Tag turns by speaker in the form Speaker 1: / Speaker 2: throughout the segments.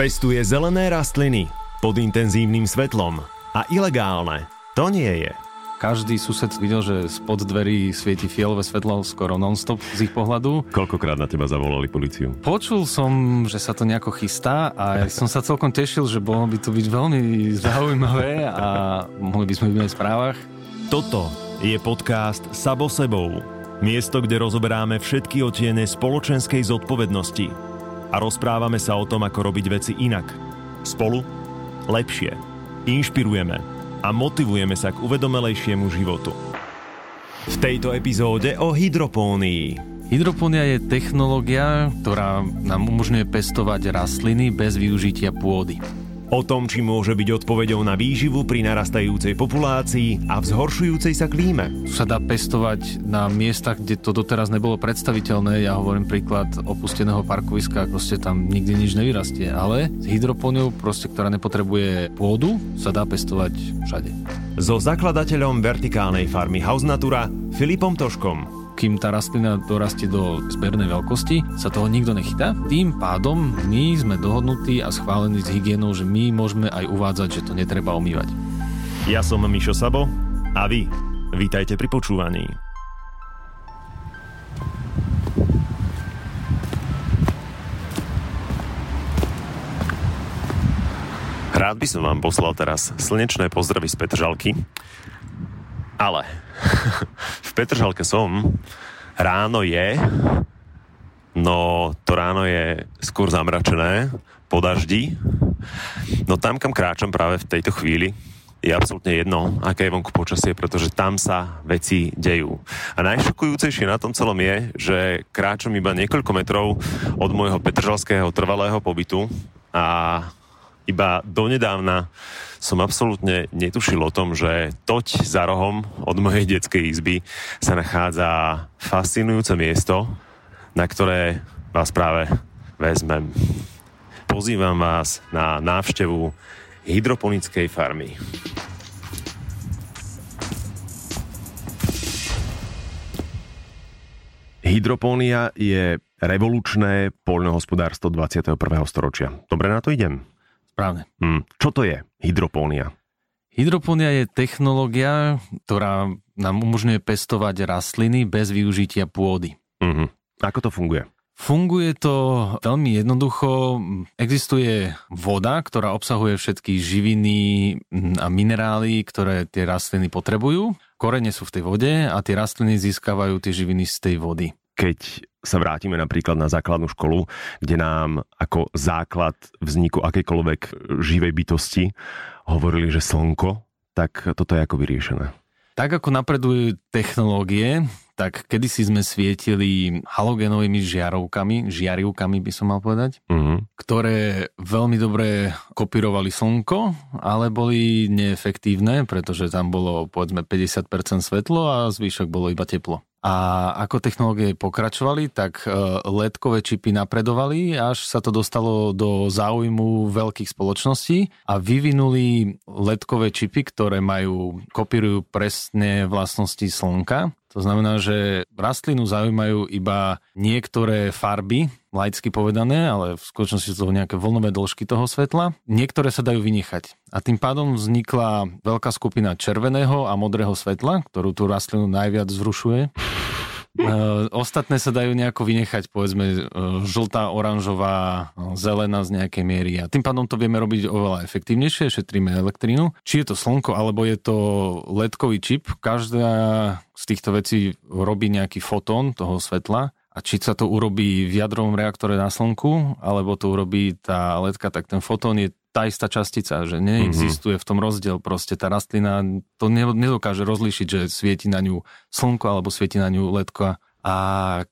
Speaker 1: Pestuje zelené rastliny pod intenzívnym svetlom a ilegálne to nie je.
Speaker 2: Každý sused videl, že spod dverí svieti fialové svetlo skoro non-stop z ich pohľadu.
Speaker 3: Koľkokrát na teba zavolali policiu?
Speaker 2: Počul som, že sa to nejako chystá a som sa celkom tešil, že mohlo by to byť veľmi zaujímavé a mohli by sme byť v správach.
Speaker 1: Toto je podcast Sabo sebou. Miesto, kde rozoberáme všetky otiene spoločenskej zodpovednosti a rozprávame sa o tom, ako robiť veci inak. Spolu lepšie. Inšpirujeme a motivujeme sa k uvedomelejšiemu životu. V tejto epizóde o hydropónii.
Speaker 2: Hydropónia je technológia, ktorá nám umožňuje pestovať rastliny bez využitia pôdy.
Speaker 1: O tom, či môže byť odpoveďou na výživu pri narastajúcej populácii a vzhoršujúcej sa klíme.
Speaker 2: Sa dá pestovať na miestach, kde to doteraz nebolo predstaviteľné. Ja hovorím príklad opusteného parkoviska, proste tam nikdy nič nevyrastie. Ale s hydropóniou, proste, ktorá nepotrebuje pôdu, sa dá pestovať všade.
Speaker 1: So zakladateľom vertikálnej farmy House Natura, Filipom Toškom
Speaker 2: kým tá rastlina dorastie do zbernej veľkosti, sa toho nikto nechytá. Tým pádom my sme dohodnutí a schválení s hygienou, že my môžeme aj uvádzať, že to netreba omývať.
Speaker 1: Ja som Mišo Sabo a vy, vítajte pri počúvaní. Rád by som vám poslal teraz slnečné pozdravy z Petržalky, ale v Petržalke som, ráno je, no to ráno je skôr zamračené, po daždi. No tam, kam kráčam práve v tejto chvíli, je absolútne jedno, aké je vonku počasie, pretože tam sa veci dejú. A najšokujúcejšie na tom celom je, že kráčam iba niekoľko metrov od môjho petržalského trvalého pobytu a iba donedávna som absolútne netušil o tom, že toť za rohom od mojej detskej izby sa nachádza fascinujúce miesto, na ktoré vás práve vezmem. Pozývam vás na návštevu hydroponickej farmy. Hydropónia je revolučné poľnohospodárstvo 21. storočia. Dobre na to idem?
Speaker 2: Správne.
Speaker 1: Hmm. Čo to je hydropónia?
Speaker 2: Hydropónia je technológia, ktorá nám umožňuje pestovať rastliny bez využitia pôdy.
Speaker 1: Uh-huh. Ako to funguje?
Speaker 2: Funguje to veľmi jednoducho. Existuje voda, ktorá obsahuje všetky živiny a minerály, ktoré tie rastliny potrebujú. Korene sú v tej vode a tie rastliny získavajú tie živiny z tej vody
Speaker 1: keď sa vrátime napríklad na základnú školu, kde nám ako základ vzniku akejkoľvek živej bytosti hovorili, že slnko, tak toto je ako vyriešené.
Speaker 2: Tak ako napredujú technológie, tak kedysi sme svietili halogénovými žiarovkami, žiarivkami by som mal povedať, uh-huh. ktoré veľmi dobre kopírovali slnko, ale boli neefektívne, pretože tam bolo povedzme 50% svetlo a zvyšok bolo iba teplo. A ako technológie pokračovali, tak e, ledkové čipy napredovali, až sa to dostalo do záujmu veľkých spoločností a vyvinuli ledkové čipy, ktoré majú, kopírujú presne vlastnosti slnka to znamená, že rastlinu zaujímajú iba niektoré farby, laicky povedané, ale v skutočnosti sú to nejaké vlnové dĺžky toho svetla. Niektoré sa dajú vynechať. A tým pádom vznikla veľká skupina červeného a modrého svetla, ktorú tú rastlinu najviac zrušuje. Uh, ostatné sa dajú nejako vynechať, povedzme uh, žltá, oranžová, zelená z nejakej miery. A tým pádom to vieme robiť oveľa efektívnejšie, šetríme elektrínu. Či je to slnko, alebo je to ledkový čip, každá z týchto vecí robí nejaký fotón toho svetla a či sa to urobí v jadrovom reaktore na slnku, alebo to urobí tá ledka, tak ten fotón je tá istá častica, že neexistuje v tom rozdiel. Proste tá rastlina to nedokáže rozlíšiť, že svieti na ňu slnko alebo svieti na ňu letko. A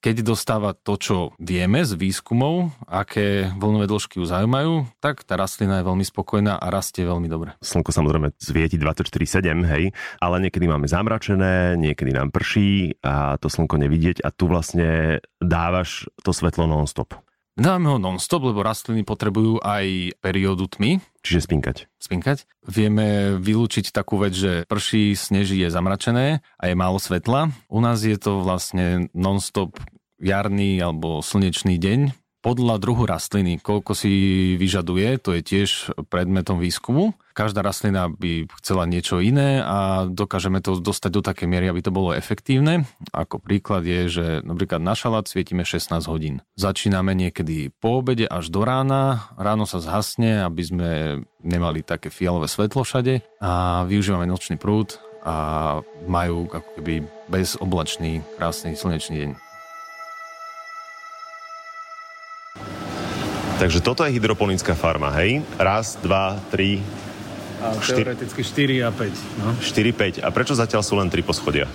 Speaker 2: keď dostáva to, čo vieme z výskumov, aké vlnové dĺžky ju zaujímajú, tak tá rastlina je veľmi spokojná a rastie veľmi dobre.
Speaker 1: Slnko samozrejme svieti 24-7, hej, ale niekedy máme zamračené, niekedy nám prší a to slnko nevidieť a tu vlastne dávaš to svetlo non-stop.
Speaker 2: Dávame ho non-stop, lebo rastliny potrebujú aj periódu tmy.
Speaker 1: Čiže spinkať.
Speaker 2: Spinkať. Vieme vylúčiť takú vec, že prší, sneží, je zamračené a je málo svetla. U nás je to vlastne non-stop jarný alebo slnečný deň, podľa druhu rastliny, koľko si vyžaduje, to je tiež predmetom výskumu. Každá rastlina by chcela niečo iné a dokážeme to dostať do také miery, aby to bolo efektívne. Ako príklad je, že napríklad na šalát svietime 16 hodín. Začíname niekedy po obede až do rána, ráno sa zhasne, aby sme nemali také fialové svetlo všade a využívame nočný prúd a majú ako keby bezoblačný, krásny slnečný deň.
Speaker 1: Takže toto je hydroponická farma, hej? Raz, dva, tri,
Speaker 2: a teoreticky 4 a 5. No.
Speaker 1: 4, 5. A prečo zatiaľ sú len 3 poschodia?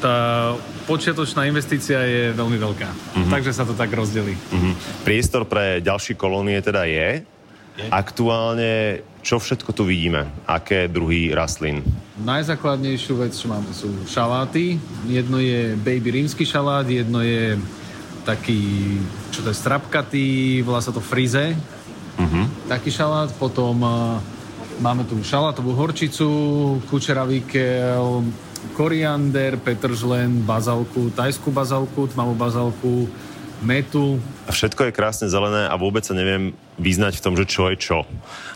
Speaker 2: Tá počiatočná investícia je veľmi veľká. Uh-huh. Takže sa to tak rozdelí. Uh-huh.
Speaker 1: Priestor pre ďalšie kolónie teda je. je. Aktuálne čo všetko tu vidíme? Aké druhy rastlín?
Speaker 2: Najzákladnejšiu vec, čo máme, sú šaláty. Jedno je baby rímsky šalát, jedno je taký, čo to je, strapkatý, volá sa to frize, uh-huh. taký šalát, potom uh, máme tu šalátovú horčicu, kučeravý kel, koriander, petržlen, bazalku, tajskú bazalku, tmavú bazalku, metu.
Speaker 1: A všetko je krásne zelené a vôbec sa neviem vyznať v tom, že čo je čo.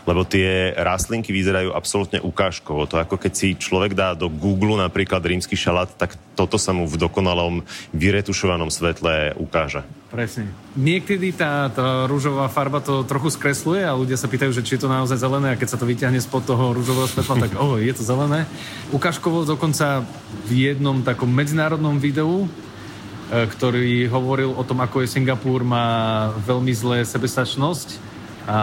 Speaker 1: Lebo tie rastlinky vyzerajú absolútne ukážkovo. To ako keď si človek dá do Google napríklad rímsky šalát, tak toto sa mu v dokonalom vyretušovanom svetle ukáže.
Speaker 2: Presne. Niekedy tá, tá rúžová farba to trochu skresluje a ľudia sa pýtajú, že či je to naozaj zelené a keď sa to vyťahne spod toho rúžového svetla, tak oh, je to zelené. Ukážkovo dokonca v jednom takom medzinárodnom videu ktorý hovoril o tom, ako je Singapur má veľmi zlé sebestačnosť a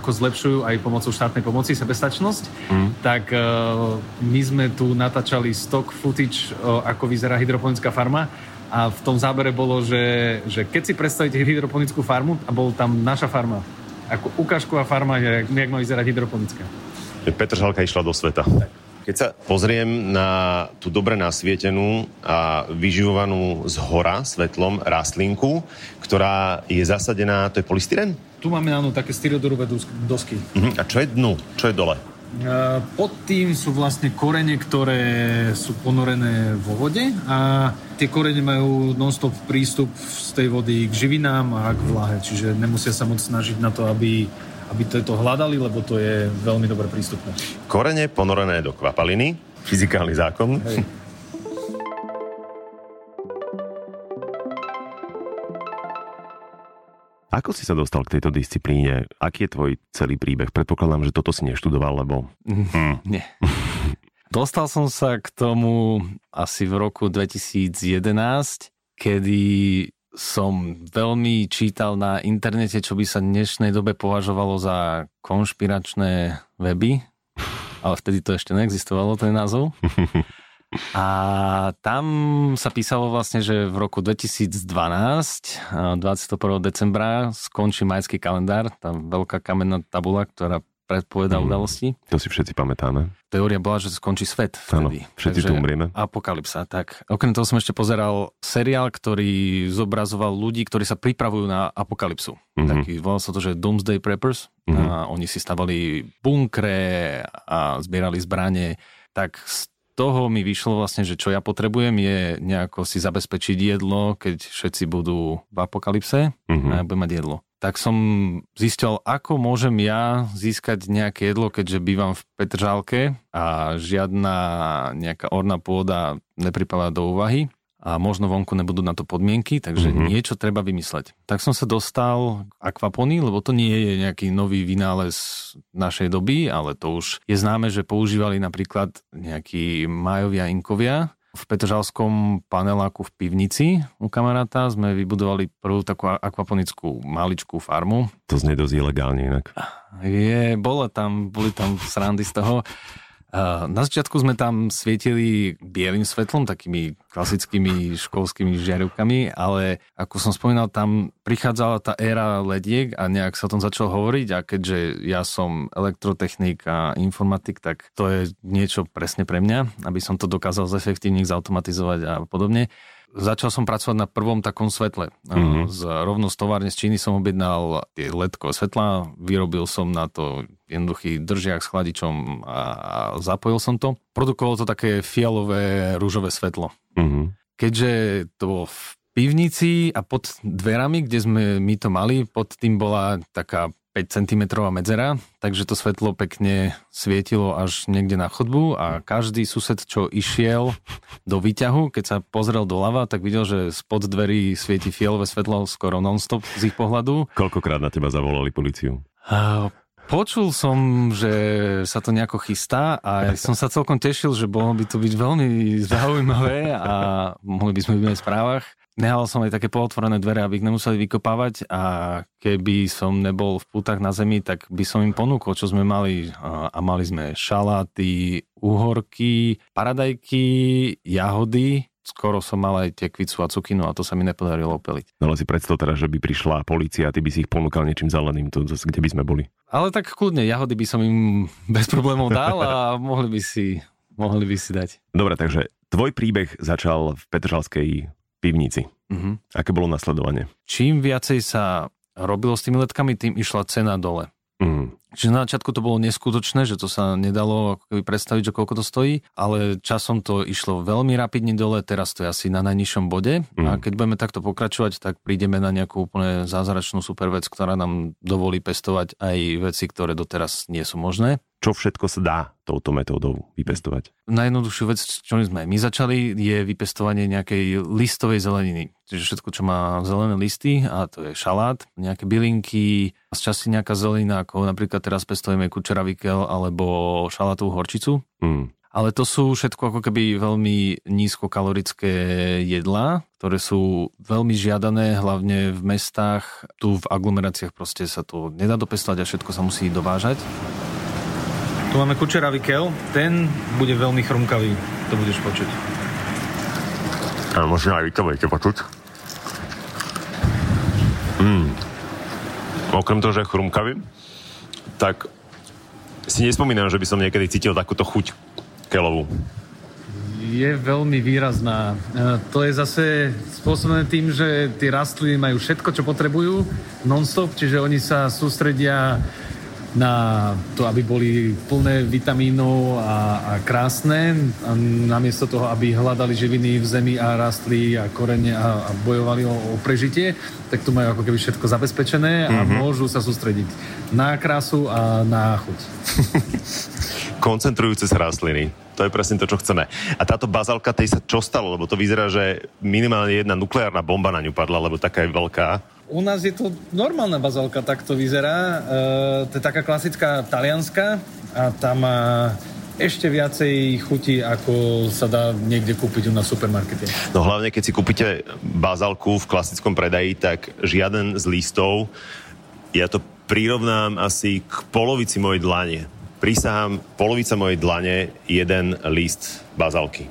Speaker 2: ako zlepšujú aj pomocou štátnej pomoci sebestačnosť, mm. tak uh, my sme tu natáčali stock footage, uh, ako vyzerá hydroponická farma a v tom zábere bolo, že, že keď si predstavíte hydroponickú farmu a bol tam naša farma, ako ukážková farma, jak, jak má vyzerať hydroponická.
Speaker 1: Petr Žalka išla do sveta. Tak. Keď sa pozriem na tú dobre nasvietenú a vyživovanú z hora svetlom rastlinku, ktorá je zasadená, to je polystyren?
Speaker 2: Tu máme áno také styrodorové dosky.
Speaker 1: Uh-huh. A čo je dnu? Čo je dole?
Speaker 2: Pod tým sú vlastne korene, ktoré sú ponorené vo vode a tie korene majú non-stop prístup z tej vody k živinám a k vlahe, čiže nemusia sa moc snažiť na to, aby aby to hľadali, lebo to je veľmi dobre prístupné.
Speaker 1: Korene ponorené do kvapaliny, fyzikálny zákon. Hej. Ako si sa dostal k tejto disciplíne? Aký je tvoj celý príbeh? Predpokladám, že toto si neštudoval, lebo...
Speaker 2: Hm. Nie. Dostal som sa k tomu asi v roku 2011, kedy som veľmi čítal na internete, čo by sa dnešnej dobe považovalo za konšpiračné weby, ale vtedy to ešte neexistovalo, ten názov. A tam sa písalo vlastne, že v roku 2012, 21. decembra, skončí majský kalendár, tá veľká kamenná tabula, ktorá predpoveda mm. udalosti.
Speaker 3: To si všetci pamätáme.
Speaker 2: Teória bola, že skončí svet vtedy.
Speaker 3: Áno, všetci tu umrieme.
Speaker 2: Apokalypsa. Tak okrem toho som ešte pozeral seriál, ktorý zobrazoval ľudí, ktorí sa pripravujú na apokalypsu. Mm-hmm. Taký, volal sa to, že Doomsday Preppers. Mm-hmm. A oni si stavali bunkre a zbierali zbranie. Tak z toho mi vyšlo vlastne, že čo ja potrebujem je nejako si zabezpečiť jedlo, keď všetci budú v apokalypse mm-hmm. a ja budem mať jedlo tak som zistil, ako môžem ja získať nejaké jedlo, keďže bývam v Petržálke a žiadna nejaká orná pôda nepripadá do úvahy a možno vonku nebudú na to podmienky, takže mm-hmm. niečo treba vymysleť. Tak som sa dostal k akvaponii, lebo to nie je nejaký nový vynález našej doby, ale to už je známe, že používali napríklad nejakí majovia inkovia v Petržalskom paneláku v pivnici u kamaráta sme vybudovali prvú takú akvaponickú maličkú farmu.
Speaker 3: To znie dosť ilegálne inak.
Speaker 2: Je, bolo tam, boli tam srandy z toho. Na začiatku sme tam svietili bielým svetlom, takými klasickými školskými žiarivkami, ale ako som spomínal, tam prichádzala tá éra lediek a nejak sa o tom začal hovoriť a keďže ja som elektrotechnik a informatik, tak to je niečo presne pre mňa, aby som to dokázal zefektívniť, zautomatizovať a podobne začal som pracovať na prvom takom svetle. Mm-hmm. Z, rovno z továrne z Číny som objednal ledkové svetla, vyrobil som na to jednoduchý držiak s chladičom a, a zapojil som to. Produkovalo to také fialové rúžové svetlo. Mm-hmm. Keďže to pivnici a pod dverami, kde sme my to mali, pod tým bola taká 5 cm medzera, takže to svetlo pekne svietilo až niekde na chodbu a každý sused, čo išiel do výťahu, keď sa pozrel doľava, tak videl, že spod dverí svieti fialové svetlo skoro non-stop z ich pohľadu.
Speaker 3: Koľkokrát na teba zavolali policiu?
Speaker 2: A Počul som, že sa to nejako chystá a som sa celkom tešil, že bolo by to byť veľmi zaujímavé a mohli by sme byť v správach nehal som aj také pootvorené dvere, aby ich nemuseli vykopávať a keby som nebol v pútach na zemi, tak by som im ponúkol, čo sme mali. A mali sme šaláty, uhorky, paradajky, jahody, skoro som mal aj tekvicu a cukinu a to sa mi nepodarilo opeliť.
Speaker 3: No ale si predstav teraz, že by prišla policia a ty by si ich ponúkal niečím zeleným, to zase kde by sme boli.
Speaker 2: Ale tak kľudne, jahody by som im bez problémov dal a mohli by si, mohli by si dať.
Speaker 3: Dobre, takže tvoj príbeh začal v Petržalskej pivnici. Mm-hmm. Aké bolo nasledovanie?
Speaker 2: Čím viacej sa robilo s tými letkami, tým išla cena dole. Mm. Čiže na začiatku to bolo neskutočné, že to sa nedalo ako predstaviť, že koľko to stojí, ale časom to išlo veľmi rapidne dole, teraz to je asi na najnižšom bode mm. a keď budeme takto pokračovať, tak prídeme na nejakú úplne zázračnú super vec, ktorá nám dovolí pestovať aj veci, ktoré doteraz nie sú možné
Speaker 3: čo všetko sa dá touto metódou vypestovať?
Speaker 2: Najjednoduchšiu vec, čo sme my začali, je vypestovanie nejakej listovej zeleniny. Čiže všetko, čo má zelené listy, a to je šalát, nejaké bylinky, z časti nejaká zelenina, ako napríklad teraz pestujeme kučeravikel alebo šalátovú horčicu. Mm. Ale to sú všetko ako keby veľmi nízkokalorické jedlá, ktoré sú veľmi žiadané, hlavne v mestách. Tu v aglomeráciách proste sa to nedá dopestovať a všetko sa musí dovážať. Tu máme kučeravý kel, ten bude veľmi chrumkavý, to budeš počuť.
Speaker 1: A možno aj vy to budete počuť. Mm. Okrem toho, že je chrumkavý, tak si nespomínam, že by som niekedy cítil takúto chuť kelovú.
Speaker 2: Je veľmi výrazná. E, to je zase spôsobené tým, že tie rastliny majú všetko, čo potrebujú non-stop, čiže oni sa sústredia na to, aby boli plné vitamínov a, a krásne, a namiesto toho, aby hľadali živiny v zemi a rastli a korene a, a bojovali o, o prežitie, tak tu majú ako keby všetko zabezpečené a mm-hmm. môžu sa sústrediť na krásu a na chuť.
Speaker 1: Koncentrujúce sa rastliny. To je presne to, čo chceme. A táto bazálka, tej sa čo stalo? Lebo to vyzerá, že minimálne jedna nukleárna bomba na ňu padla, lebo taká je veľká.
Speaker 2: U nás je to normálna bazálka, tak to vyzerá. E, to je taká klasická talianská a tam má ešte viacej chutí, ako sa dá niekde kúpiť na supermarkete.
Speaker 1: No hlavne, keď si kúpite bazálku v klasickom predaji, tak žiaden z listov, ja to prirovnám asi k polovici mojej dlane. Prisahám, polovica mojej dlane, jeden list bazálky.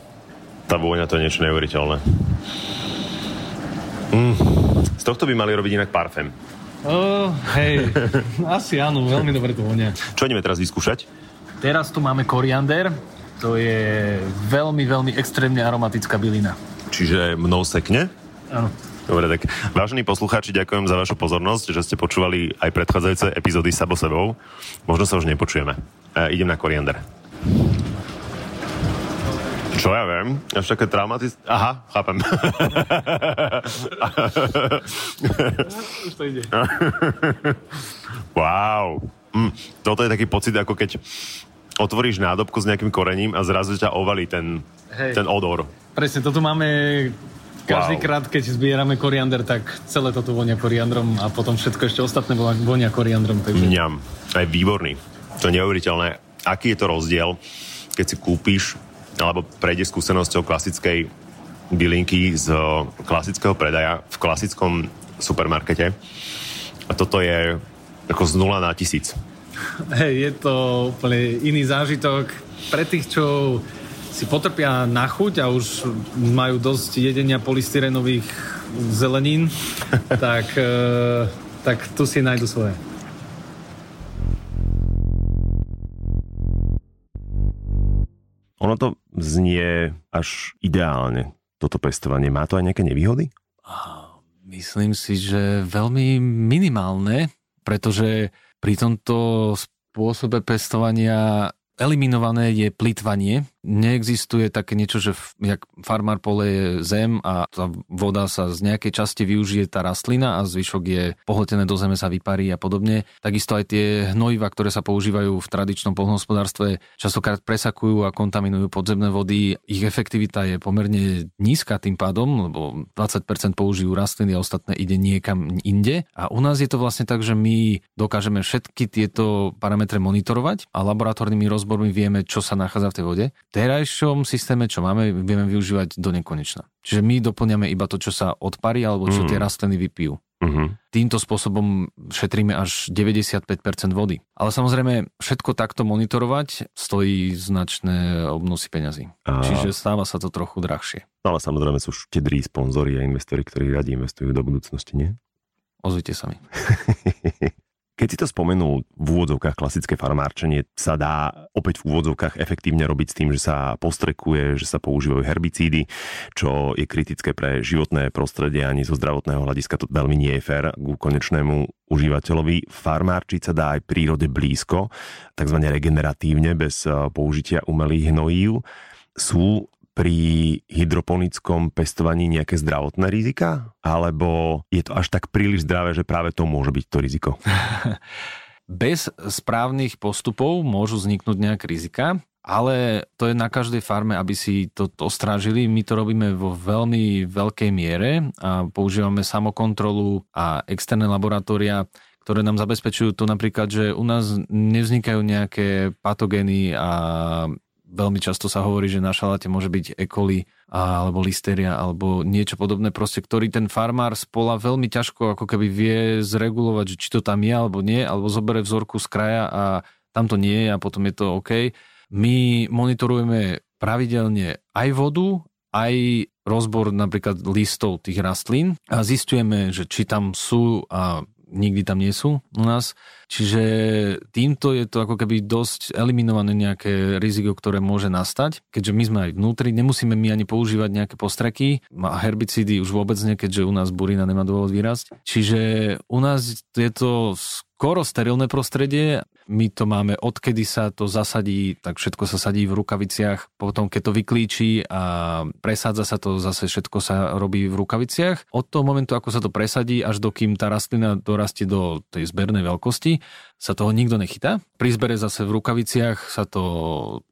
Speaker 1: Tá vôňa to je niečo neuveriteľné. Mm. Z tohto by mali robiť inak parfém.
Speaker 2: Oh, hej, asi áno, veľmi dobre to vonia.
Speaker 1: Čo ideme teraz vyskúšať?
Speaker 2: Teraz tu máme koriander, to je veľmi, veľmi extrémne aromatická bylina.
Speaker 1: Čiže mnou sekne?
Speaker 2: Áno.
Speaker 1: Dobre, tak vážení poslucháči, ďakujem za vašu pozornosť, že ste počúvali aj predchádzajúce epizódy Sabo sebou. Možno sa už nepočujeme. E, idem na koriander. Čo ja viem? Až také traumatické... Aha, chápem.
Speaker 2: Už to ide.
Speaker 1: wow. Mm, toto je taký pocit, ako keď otvoríš nádobku s nejakým korením a zrazu ťa ovalí ten, ten odor.
Speaker 2: Presne, toto máme každý wow. krát, keď zbierame koriander, tak celé toto vonia koriandrom a potom všetko ešte ostatné vonia koriandrom.
Speaker 1: Takže... Mňam. je výborný. To je neuveriteľné. Aký je to rozdiel, keď si kúpiš alebo prejde skúsenosťou klasickej bylinky z klasického predaja v klasickom supermarkete. A toto je ako z 0 na tisíc.
Speaker 2: Hej, je to úplne iný zážitok pre tých, čo si potrpia na chuť a už majú dosť jedenia polystyrenových zelenín, tak, eh, tak tu si nájdu svoje.
Speaker 3: Znie až ideálne, toto pestovanie. Má to aj nejaké nevýhody?
Speaker 2: Myslím si, že veľmi minimálne, pretože pri tomto spôsobe pestovania eliminované je plýtvanie. Neexistuje také niečo, že jak farmár poleje zem a tá voda sa z nejakej časti využije tá rastlina a zvyšok je pohltené do zeme sa vyparí a podobne. Takisto aj tie hnojiva, ktoré sa používajú v tradičnom poľnohospodárstve, častokrát presakujú a kontaminujú podzemné vody. Ich efektivita je pomerne nízka tým pádom, lebo 20% použijú rastliny a ostatné ide niekam inde. A u nás je to vlastne tak, že my dokážeme všetky tieto parametre monitorovať a laboratórnymi rozbormi vieme, čo sa nachádza v tej vode terajšom systéme, čo máme, vieme využívať do nekonečna. Čiže my doplňame iba to, čo sa odparí alebo čo mm. tie rastliny vypijú. Mm-hmm. Týmto spôsobom šetríme až 95% vody. Ale samozrejme, všetko takto monitorovať stojí značné obnosy peňazí. A... Čiže stáva sa to trochu drahšie.
Speaker 1: Ale samozrejme sú štedrí sponzori a investori, ktorí radi investujú do budúcnosti, nie?
Speaker 2: Ozvite sa mi.
Speaker 1: Keď si to spomenul v úvodzovkách klasické farmárčenie, sa dá opäť v úvodzovkách efektívne robiť s tým, že sa postrekuje, že sa používajú herbicídy, čo je kritické pre životné prostredie ani zo zdravotného hľadiska to veľmi nie je fér ku konečnému užívateľovi. Farmárčiť sa dá aj prírode blízko, takzvané regeneratívne, bez eh, použitia umelých hnojív. Sú pri hydroponickom pestovaní nejaké zdravotné rizika? Alebo je to až tak príliš zdravé, že práve to môže byť to riziko?
Speaker 2: Bez správnych postupov môžu vzniknúť nejaké rizika, ale to je na každej farme, aby si to ostrážili. My to robíme vo veľmi veľkej miere a používame samokontrolu a externé laboratória, ktoré nám zabezpečujú to napríklad, že u nás nevznikajú nejaké patogény a veľmi často sa hovorí, že na šaláte môže byť E. coli alebo listeria alebo niečo podobné, proste, ktorý ten farmár spola veľmi ťažko ako keby vie zregulovať, či to tam je alebo nie, alebo zobere vzorku z kraja a tam to nie je a potom je to OK. My monitorujeme pravidelne aj vodu, aj rozbor napríklad listov tých rastlín a zistujeme, že či tam sú a nikdy tam nie sú u nás. Čiže týmto je to ako keby dosť eliminované nejaké riziko, ktoré môže nastať, keďže my sme aj vnútri, nemusíme my ani používať nejaké postreky a herbicídy už vôbec nie, keďže u nás burina nemá dôvod vyrásť. Čiže u nás je to skoro sterilné prostredie. My to máme, odkedy sa to zasadí, tak všetko sa sadí v rukaviciach. Potom, keď to vyklíči a presádza sa to, zase všetko sa robí v rukaviciach. Od toho momentu, ako sa to presadí, až dokým tá rastlina dorastie do tej zbernej veľkosti, sa toho nikto nechytá. Pri zbere zase v rukaviciach sa to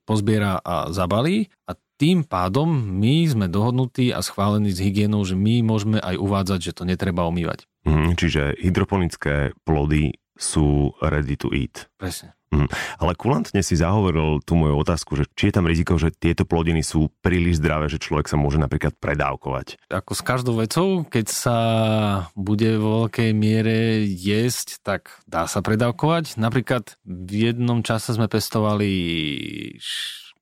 Speaker 2: pozbiera a zabalí a tým pádom my sme dohodnutí a schválení s hygienou, že my môžeme aj uvádzať, že to netreba omývať.
Speaker 1: Mm, čiže hydroponické plody sú ready to eat.
Speaker 2: Presne.
Speaker 1: Mm. Ale kulantne si zahovoril tú moju otázku, že či je tam riziko, že tieto plodiny sú príliš zdravé, že človek sa môže napríklad predávkovať.
Speaker 2: Ako s každou vecou, keď sa bude vo veľkej miere jesť, tak dá sa predávkovať. Napríklad v jednom čase sme pestovali,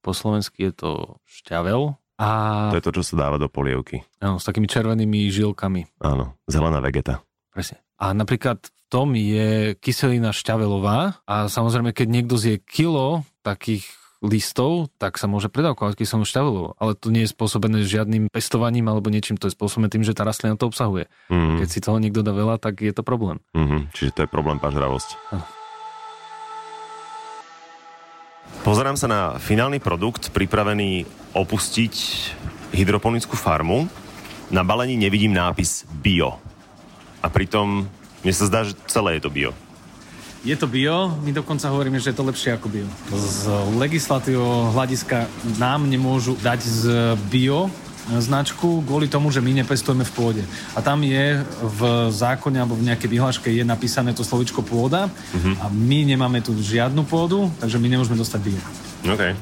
Speaker 2: po slovensky je to šťavel,
Speaker 1: a... To je to, čo sa dáva do polievky.
Speaker 2: Áno, s takými červenými žilkami.
Speaker 1: Áno, zelená vegeta.
Speaker 2: Presne. A napríklad v tom je kyselina šťavelová a samozrejme, keď niekto zje kilo takých listov, tak sa môže predávkovať kyselinu šťavelovú. Ale to nie je spôsobené žiadnym pestovaním alebo niečím, to je spôsobené tým, že tá rastlina to obsahuje. Mm. Keď si toho niekto dá veľa, tak je to problém.
Speaker 1: Mm-hmm. Čiže to je problém pažravosť. Pozerám sa na finálny produkt, pripravený opustiť hydroponickú farmu. Na balení nevidím nápis bio. A pritom mne sa zdá, že celé je to bio.
Speaker 2: Je to bio, my dokonca hovoríme, že je to lepšie ako bio. Z legislatívneho hľadiska nám nemôžu dať z bio značku kvôli tomu, že my nepestujeme v pôde. A tam je v zákone alebo v nejakej vyhláške je napísané to slovičko pôda uh-huh. a my nemáme tu žiadnu pôdu, takže my nemôžeme dostať bio.
Speaker 1: OK.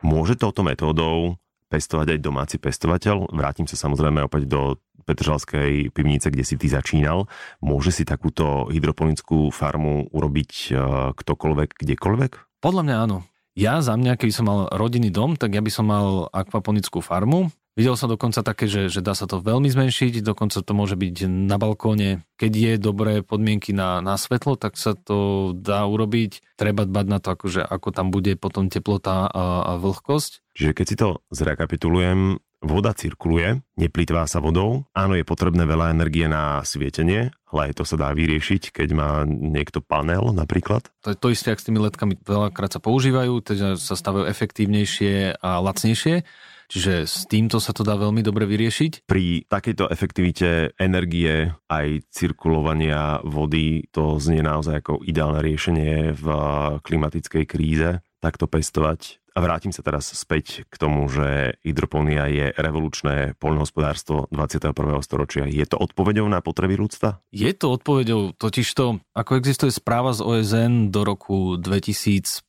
Speaker 1: Môže touto metódou pestovať aj domáci pestovateľ? Vrátim sa samozrejme opäť do Petržalskej pivnice, kde si ty začínal. Môže si takúto hydroponickú farmu urobiť e, ktokoľvek, kdekoľvek?
Speaker 2: Podľa mňa áno. Ja za mňa, keby som mal rodinný dom, tak ja by som mal akvaponickú farmu. Videl som dokonca také, že, že dá sa to veľmi zmenšiť, dokonca to môže byť na balkóne. Keď je dobré podmienky na, na svetlo, tak sa to dá urobiť. Treba dbať na to, akože, ako tam bude potom teplota a, a vlhkosť.
Speaker 1: Čiže keď si to zrekapitulujem,
Speaker 3: voda cirkuluje, neplýtvá sa vodou, áno, je potrebné veľa energie na svietenie, ale aj to sa dá vyriešiť, keď má niekto panel napríklad.
Speaker 2: To je to isté, ak s tými ledkami veľakrát sa používajú, teda sa stavajú efektívnejšie a lacnejšie. Čiže s týmto sa to dá veľmi dobre vyriešiť.
Speaker 3: Pri takejto efektivite energie aj cirkulovania vody to znie naozaj ako ideálne riešenie v klimatickej kríze takto pestovať a vrátim sa teraz späť k tomu, že hydropónia je revolučné poľnohospodárstvo 21. storočia. Je to odpovedou na potreby ľudstva?
Speaker 2: Je to odpovedou, totižto, ako existuje správa z OSN do roku 2050,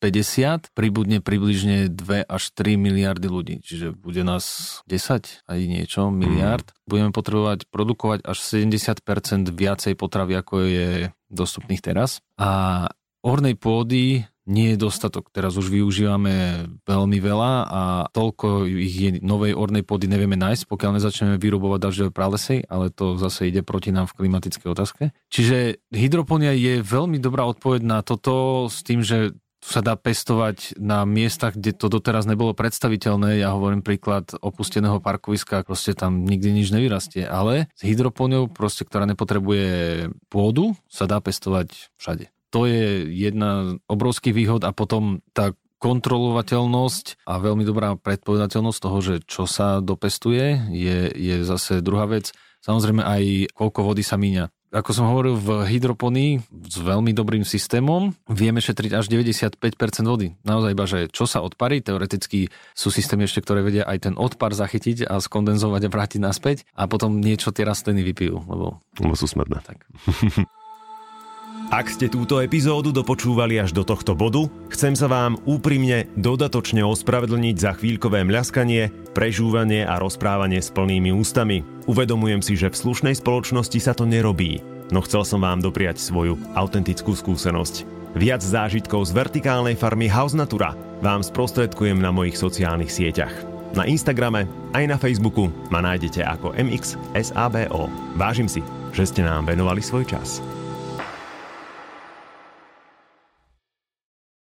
Speaker 2: pribudne približne 2 až 3 miliardy ľudí. Čiže bude nás 10 aj niečo miliard. Mm. Budeme potrebovať produkovať až 70% viacej potravy, ako je dostupných teraz. A ornej pôdy nie je dostatok. Teraz už využívame veľmi veľa a toľko ich je novej ornej pôdy nevieme nájsť, pokiaľ nezačneme vyrobovať dažďové pralesy, ale to zase ide proti nám v klimatickej otázke. Čiže hydroponia je veľmi dobrá odpoveď na toto s tým, že sa dá pestovať na miestach, kde to doteraz nebolo predstaviteľné. Ja hovorím príklad opusteného parkoviska, proste tam nikdy nič nevyrastie. Ale s hydropóniou, proste, ktorá nepotrebuje pôdu, sa dá pestovať všade to je jedna obrovský výhod a potom tá kontrolovateľnosť a veľmi dobrá predpovedateľnosť toho, že čo sa dopestuje, je, je zase druhá vec. Samozrejme aj koľko vody sa míňa. Ako som hovoril, v hydroponii s veľmi dobrým systémom vieme šetriť až 95% vody. Naozaj iba, že čo sa odparí, teoreticky sú systémy ešte, ktoré vedia aj ten odpar zachytiť a skondenzovať a vrátiť naspäť a potom niečo tie rastliny vypijú. Lebo,
Speaker 3: lebo sú smedné.
Speaker 2: Tak.
Speaker 1: Ak ste túto epizódu dopočúvali až do tohto bodu, chcem sa vám úprimne dodatočne ospravedlniť za chvíľkové mľaskanie, prežúvanie a rozprávanie s plnými ústami. Uvedomujem si, že v slušnej spoločnosti sa to nerobí, no chcel som vám dopriať svoju autentickú skúsenosť. Viac zážitkov z vertikálnej farmy House Natura vám sprostredkujem na mojich sociálnych sieťach. Na Instagrame aj na Facebooku ma nájdete ako MXSABO. Vážim si, že ste nám venovali svoj čas.